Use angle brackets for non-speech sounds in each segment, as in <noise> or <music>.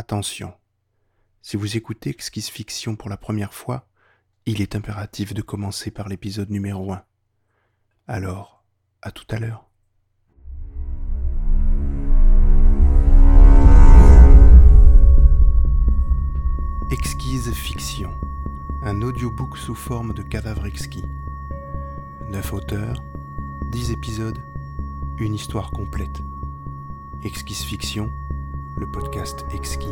Attention, si vous écoutez Exquise Fiction pour la première fois, il est impératif de commencer par l'épisode numéro 1. Alors, à tout à l'heure. Exquise Fiction, un audiobook sous forme de cadavre exquis. Neuf auteurs, dix épisodes, une histoire complète. Exquise Fiction, le podcast exquis.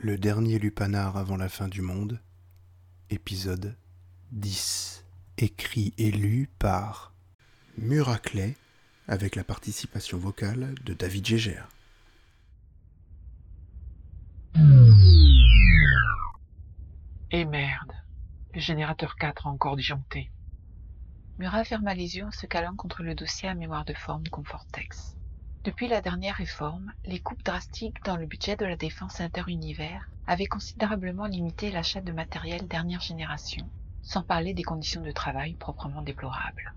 Le dernier lupanar avant la fin du monde, épisode 10. Écrit et lu par Muraclet avec la participation vocale de David Gégère. Et merde, le générateur 4 a encore disjoncté. Murat ferma les yeux en se calant contre le dossier à mémoire de forme Confortex. Depuis la dernière réforme, les coupes drastiques dans le budget de la défense interunivers avaient considérablement limité l'achat de matériel dernière génération, sans parler des conditions de travail proprement déplorables.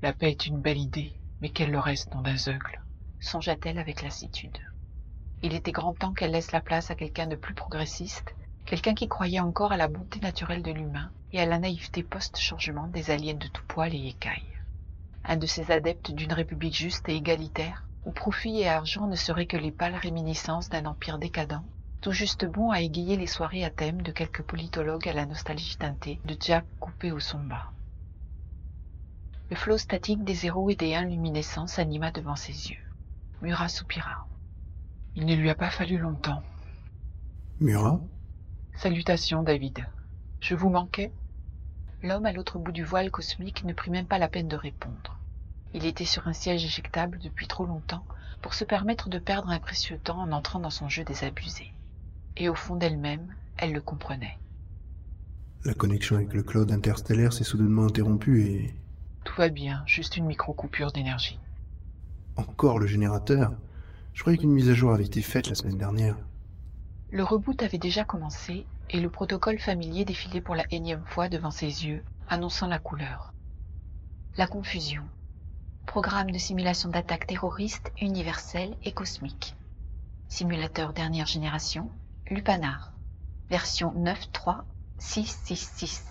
La paix est une belle idée, mais qu'elle le reste dans d'un zeugle, songea-t-elle avec lassitude. Il était grand temps qu'elle laisse la place à quelqu'un de plus progressiste quelqu'un qui croyait encore à la bonté naturelle de l'humain et à la naïveté post-changement des aliens de tout poil et écailles. Un de ces adeptes d'une république juste et égalitaire, où profit et argent ne seraient que les pâles réminiscences d'un empire décadent, tout juste bon à égayer les soirées à thème de quelques politologues à la nostalgie teintée de Jack coupé au son. Le flot statique des zéros et des uns luminescents s'anima devant ses yeux. Murat soupira. Il ne lui a pas fallu longtemps. Murat? Salutations, David. Je vous manquais L'homme à l'autre bout du voile cosmique ne prit même pas la peine de répondre. Il était sur un siège éjectable depuis trop longtemps pour se permettre de perdre un précieux temps en entrant dans son jeu désabusé. Et au fond d'elle-même, elle le comprenait. La connexion avec le cloud interstellaire s'est soudainement interrompue et... Tout va bien, juste une micro-coupure d'énergie. Encore le générateur Je croyais qu'une mise à jour avait été faite la semaine dernière. Le reboot avait déjà commencé et le protocole familier défilait pour la énième fois devant ses yeux, annonçant la couleur. La confusion. Programme de simulation d'attaque terroriste universelle et cosmique. Simulateur dernière génération, Lupanar. Version 9.3.666.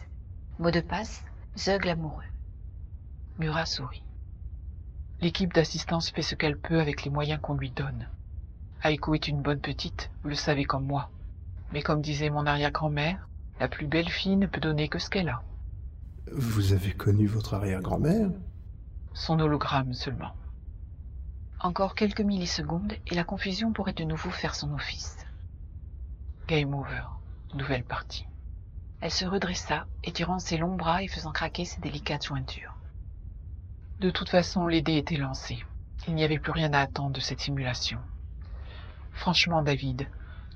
Mot de passe, Zeug amoureux. Murat sourit. L'équipe d'assistance fait ce qu'elle peut avec les moyens qu'on lui donne. Aiko est une bonne petite, vous le savez comme moi. Mais comme disait mon arrière-grand-mère, la plus belle fille ne peut donner que ce qu'elle a. Vous avez connu votre arrière-grand-mère? Son hologramme seulement. Encore quelques millisecondes et la confusion pourrait de nouveau faire son office. Game over. Nouvelle partie. Elle se redressa, étirant ses longs bras et faisant craquer ses délicates jointures. De toute façon, les dés étaient lancés. Il n'y avait plus rien à attendre de cette simulation. Franchement, David,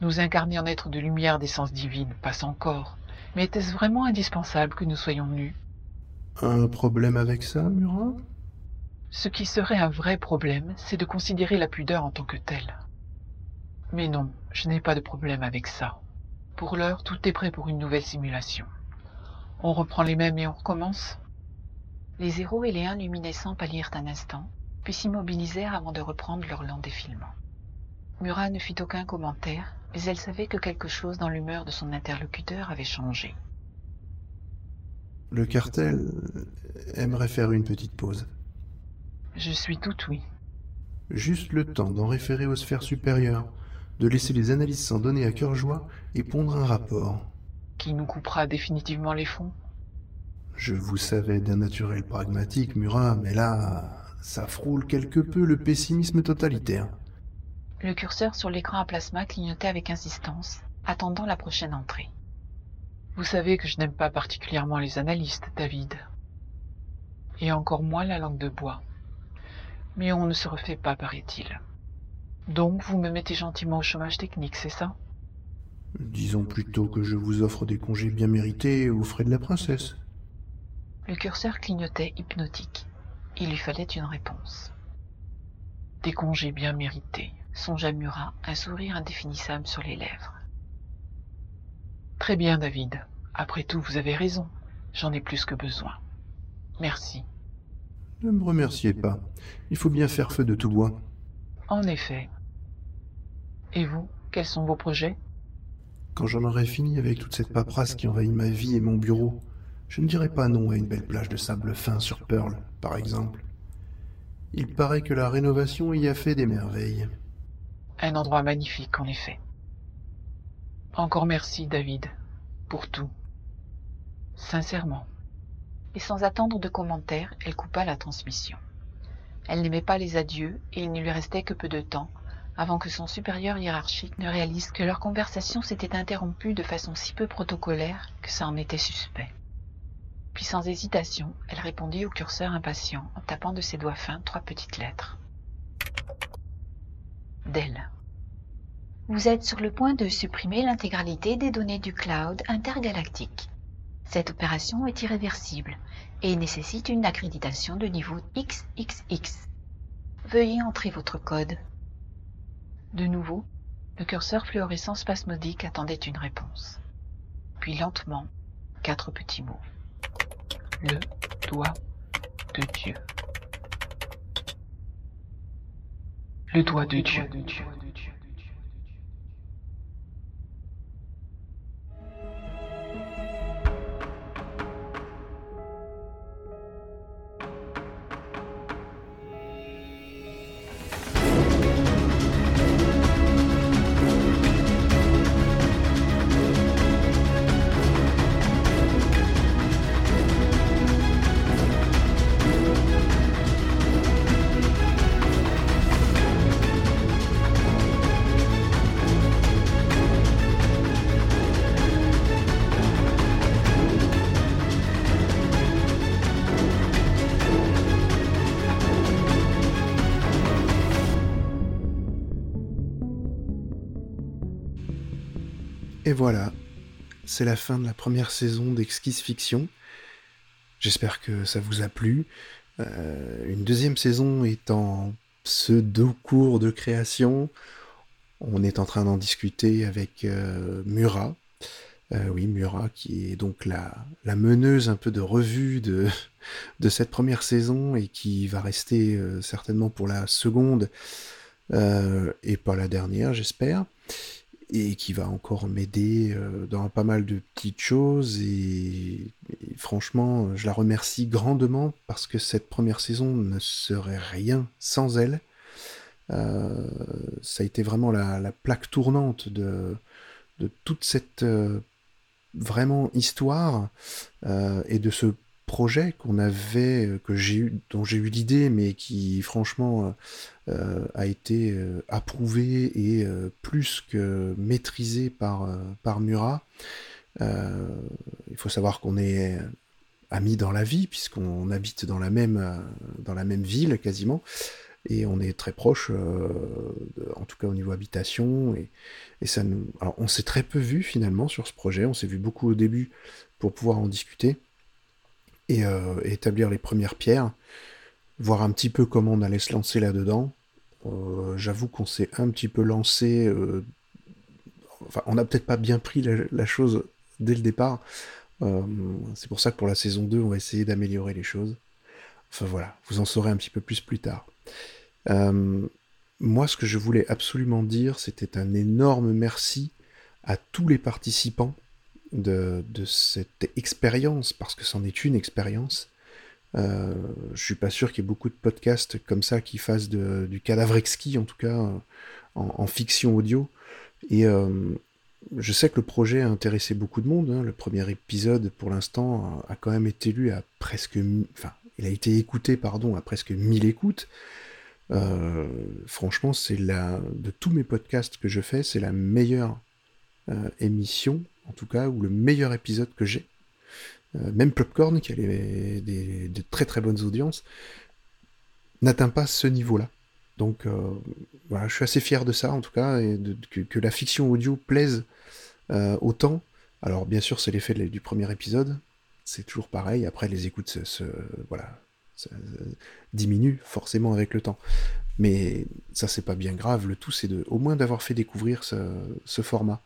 nous incarner en être de lumière d'essence divine passe encore. Mais était-ce vraiment indispensable que nous soyons nus? Un problème avec ça, Murat? Ce qui serait un vrai problème, c'est de considérer la pudeur en tant que telle. Mais non, je n'ai pas de problème avec ça. Pour l'heure, tout est prêt pour une nouvelle simulation. On reprend les mêmes et on recommence? Les zéros et les uns luminescents pâlirent un instant, puis s'immobilisèrent avant de reprendre leur lent défilement. Murat ne fit aucun commentaire, mais elle savait que quelque chose dans l'humeur de son interlocuteur avait changé. Le cartel aimerait faire une petite pause. Je suis tout oui. Juste le temps d'en référer aux sphères supérieures, de laisser les analyses s'en donner à cœur joie et pondre un rapport. Qui nous coupera définitivement les fonds Je vous savais d'un naturel pragmatique, Murat, mais là, ça frôle quelque peu le pessimisme totalitaire. Le curseur sur l'écran à plasma clignotait avec insistance, attendant la prochaine entrée. Vous savez que je n'aime pas particulièrement les analystes, David. Et encore moins la langue de bois. Mais on ne se refait pas, paraît-il. Donc vous me mettez gentiment au chômage technique, c'est ça? Disons plutôt que je vous offre des congés bien mérités aux frais de la princesse. Le curseur clignotait hypnotique. Il lui fallait une réponse. Des congés bien mérités songea Murat, un sourire indéfinissable sur les lèvres. Très bien, David. Après tout, vous avez raison. J'en ai plus que besoin. Merci. Ne me remerciez pas. Il faut bien faire feu de tout bois. En effet. Et vous, quels sont vos projets? Quand j'en aurai fini avec toute cette paperasse qui envahit ma vie et mon bureau, je ne dirai pas non à une belle plage de sable fin sur Pearl, par exemple. Il paraît que la rénovation y a fait des merveilles. Un endroit magnifique, en effet. Encore merci, David, pour tout. Sincèrement. Et sans attendre de commentaires, elle coupa la transmission. Elle n'aimait pas les adieux, et il ne lui restait que peu de temps avant que son supérieur hiérarchique ne réalise que leur conversation s'était interrompue de façon si peu protocolaire que ça en était suspect. Puis sans hésitation, elle répondit au curseur impatient en tapant de ses doigts fins trois petites lettres. D'elle. Vous êtes sur le point de supprimer l'intégralité des données du cloud intergalactique. Cette opération est irréversible et nécessite une accréditation de niveau XXX. Veuillez entrer votre code. De nouveau, le curseur fluorescent spasmodique attendait une réponse. Puis lentement, quatre petits mots le doigt de Dieu. Le doigt de Dieu. Voilà, c'est la fin de la première saison d'Exquise Fiction. J'espère que ça vous a plu. Euh, une deuxième saison est en pseudo-cours de création. On est en train d'en discuter avec euh, Murat. Euh, oui, Murat, qui est donc la, la, meneuse un peu de revue de, <laughs> de cette première saison et qui va rester certainement pour la seconde et pas la dernière, j'espère et qui va encore m'aider euh, dans pas mal de petites choses et, franchement je la remercie grandement parce que cette première saison ne serait rien sans elle. Euh, ça a été vraiment la, plaque tournante de, toute cette euh, vraiment histoire et de ce projet qu'on avait, euh, que j'ai eu, dont j'ai eu l'idée, mais qui franchement euh, euh, a été approuvé et plus que maîtrisé par, par Murat. il faut savoir qu'on est amis dans la vie, puisqu'on habite dans la même, dans la même ville quasiment et on est très proche, en tout cas au niveau habitation. Et, et ça nous... Alors, on s'est très peu vu finalement sur ce projet. On s'est vu beaucoup au début pour pouvoir en discuter et, euh, établir les premières pierres, voir un petit peu comment on allait se lancer là-dedans. Euh, j'avoue qu'on s'est un petit peu lancé. Euh, enfin, on n'a peut-être pas bien pris la, chose dès le départ. c'est pour ça que pour la saison 2, on va essayer d'améliorer les choses. Enfin voilà, vous en saurez un petit peu plus plus tard. moi, ce que je voulais absolument dire, c'était un énorme merci à tous les participants de, cette expérience, parce que c'en est une expérience. Euh, je suis pas sûr qu'il y ait beaucoup de podcasts comme ça qui fassent du cadavre exquis, en tout cas euh, en, fiction audio. Et euh, je sais que le projet a intéressé beaucoup de monde. Hein. Le premier épisode, pour l'instant, a quand même été lu à presque... Enfin, il a été écouté, pardon, à presque 1000 écoutes. Euh, franchement, c'est la... De tous mes podcasts que je fais, c'est la meilleure émission en tout cas, ou le meilleur épisode que j'ai. Euh, même Popcorn, qui a des, de très très bonnes audiences, n'atteint pas ce niveau-là. Donc euh, voilà, je suis assez fier de ça, en tout cas, et que, la fiction audio plaise euh, autant. Alors bien sûr, c'est l'effet du premier épisode, c'est toujours pareil. Après, les écoutes se, voilà, diminuent forcément avec le temps. Mais ça, c'est pas bien grave. Le tout, c'est au moins d'avoir fait découvrir ce, format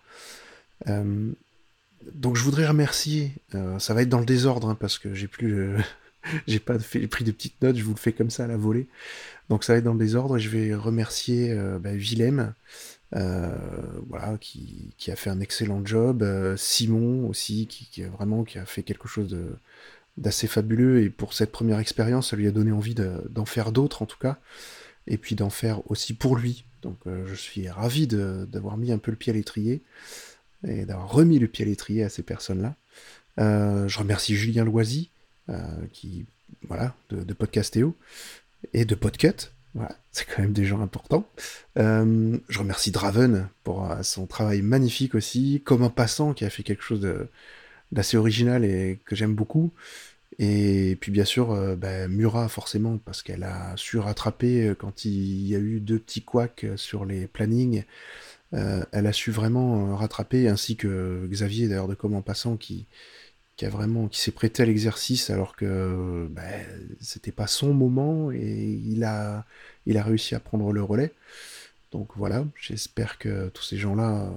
donc je voudrais remercier, euh, ça va être dans le désordre hein, parce que j'ai plus <laughs> j'ai pas pris de petites notes, je vous le fais comme ça à la volée. Donc ça va être dans le désordre. Je vais remercier euh, bah, Willem, euh, voilà, qui, a fait un excellent job. Euh, Simon aussi, qui, a vraiment qui a fait quelque chose d'assez fabuleux. Et pour cette première expérience, ça lui a donné envie d'en faire d'autres en tout cas. Et puis d'en faire aussi pour lui. Donc je suis ravi d'avoir mis un peu le pied à l'étrier et d'avoir remis le pied à l'étrier à ces personnes-là. je remercie Julien Loisy, euh, qui, voilà, de, de Podcastéo et de Podcut. Voilà, <laughs> c'est quand même des gens importants. Euh, je remercie Draven pour euh, son travail magnifique aussi, comme un passant qui a fait quelque chose d'assez original et que j'aime beaucoup. Et puis bien sûr, ben, Murat forcément, parce qu'elle a su rattraper quand il y a eu deux petits couacs sur les plannings. Elle a su vraiment rattraper, ainsi que Xavier d'ailleurs de Comme en passant qui, a vraiment qui s'est prêté à l'exercice alors que ben, c'était pas son moment et il a il a réussi à prendre le relais. Donc voilà, j'espère que tous ces gens-là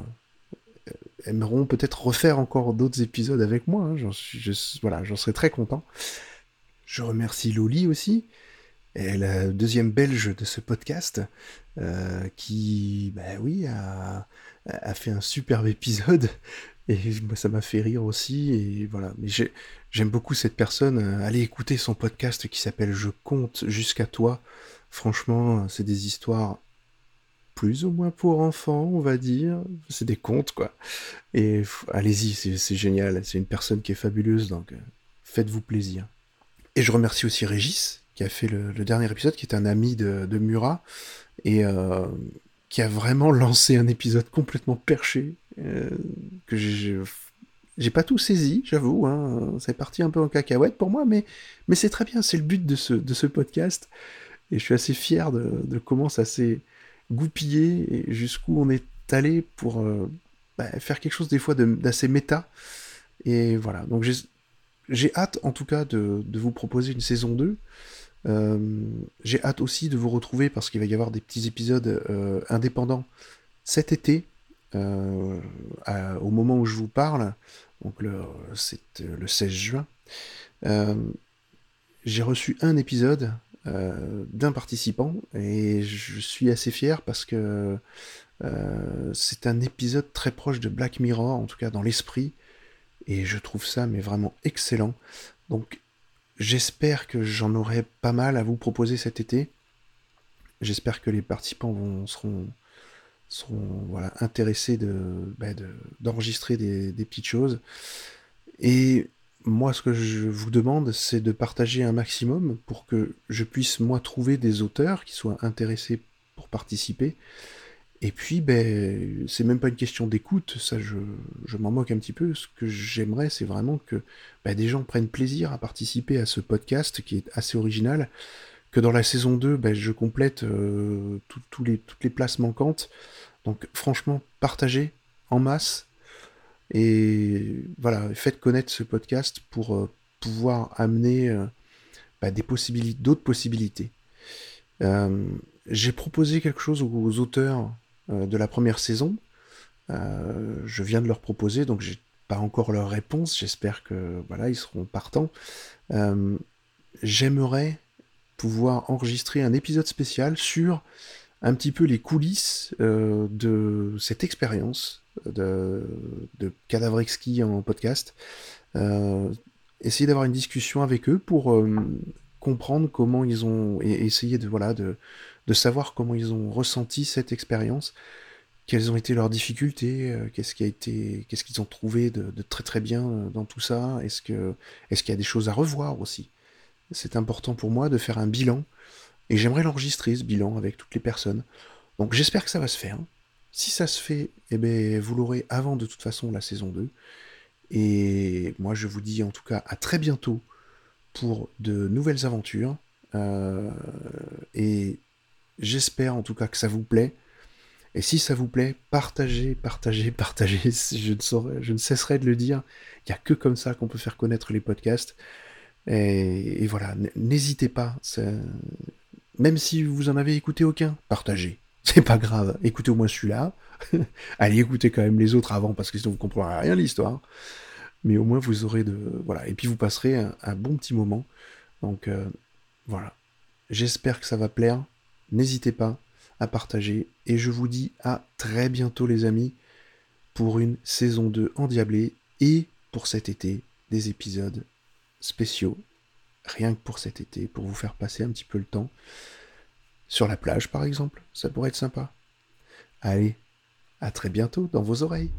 euh, aimeront peut-être refaire encore d'autres épisodes avec moi. Hein. J'en voilà, j'en serais très content. Je remercie Loli aussi, et la deuxième belge de ce podcast, euh, qui, ben oui, a, fait un superbe épisode. <laughs> Et ça m'a fait rire aussi. Et voilà. Mais j'aime beaucoup cette personne. Allez écouter son podcast qui s'appelle Je compte jusqu'à toi. Franchement, c'est des histoires plus ou moins pour enfants, on va dire. C'est des contes, quoi. Et allez-y, c'est génial. C'est une personne qui est fabuleuse, donc euh, faites-vous plaisir. Et je remercie aussi Régis, qui a fait le, dernier épisode, qui est un ami de, Murat, et euh, qui a vraiment lancé un épisode complètement perché, euh, que j'ai pas tout saisi, j'avoue, hein, c'est parti un peu en cacahuète pour moi, mais, mais c'est très bien, c'est le but de ce, de ce podcast, et je suis assez fier de, de comment ça s'est goupillé, et jusqu'où on est allé pour euh, bah, faire quelque chose des fois d'assez méta, et voilà, donc j'ai hâte en tout cas de, de, vous proposer une saison 2, euh, j'ai hâte aussi de vous retrouver parce qu'il va y avoir des petits épisodes indépendants cet été, euh, au moment où je vous parle, donc c'est euh, le 16 juin, euh, j'ai reçu un épisode d'un participant et je suis assez fier parce que c'est un épisode très proche de Black Mirror, en tout cas dans l'esprit, et je trouve ça mais vraiment excellent. Donc j'espère que j'en aurai pas mal à vous proposer cet été. J'espère que les participants seront, intéressés bah, de, d'enregistrer des, petites choses. Et moi, ce que je vous demande, c'est de partager un maximum pour que je puisse, moi, trouver des auteurs qui soient intéressés pour participer. Et puis, ben, c'est même pas une question d'écoute, ça je, m'en moque un petit peu. Ce que j'aimerais, c'est vraiment que ben, des gens prennent plaisir à participer à ce podcast qui est assez original, que dans la saison 2, ben, je complète euh, toutes les places manquantes. Donc franchement, partagez en masse et voilà, faites connaître ce podcast pour euh, pouvoir amener euh, possibilités, d'autres possibilités. J'ai proposé quelque chose aux auteurs de la première saison. je viens de leur proposer, donc j'ai pas encore leur réponse. J'espère que voilà, ils seront partants. J'aimerais pouvoir enregistrer un épisode spécial sur un petit peu les coulisses euh, de cette expérience de, de Cadavrexki en podcast. Euh, essayer d'avoir une discussion avec eux pour euh, comprendre comment ils ont et essayer de voilà de, de savoir comment ils ont ressenti cette expérience, quelles ont été leurs difficultés, qu'est-ce qui a été, qu'est-ce qu'ils ont trouvé de, très très bien dans tout ça, est-ce que est-ce qu'il y a des choses à revoir aussi? C'est important pour moi de faire un bilan, et j'aimerais l'enregistrer, ce bilan, avec toutes les personnes. Donc j'espère que ça va se faire. Si ça se fait, eh ben, vous l'aurez avant de toute façon la saison 2. Et moi je vous dis en tout cas à très bientôt pour de nouvelles aventures. Euh, et j'espère en tout cas que ça vous plaît. Et si ça vous plaît, partagez, partagez, <laughs> partagez. Je ne, je ne cesserai de le dire. Il n'y a que comme ça qu'on peut faire connaître les podcasts. Et, voilà, n'hésitez pas. Même si vous en avez écouté aucun, partagez. <laughs> C'est pas grave. Écoutez au moins celui-là. <laughs> Allez écouter quand même les autres avant parce que sinon vous comprendrez rien l'histoire. Mais au moins vous aurez de voilà. Et puis vous passerez un, bon petit moment Donc euh, voilà. J'espère que ça va plaire. N'hésitez pas à partager. Et je vous dis à très bientôt les amis pour une saison 2 endiablée et pour cet été des épisodes spéciaux. Rien que pour cet été, pour vous faire passer un petit peu le temps. Sur la plage par exemple, ça pourrait être sympa. Allez, à très bientôt dans vos oreilles.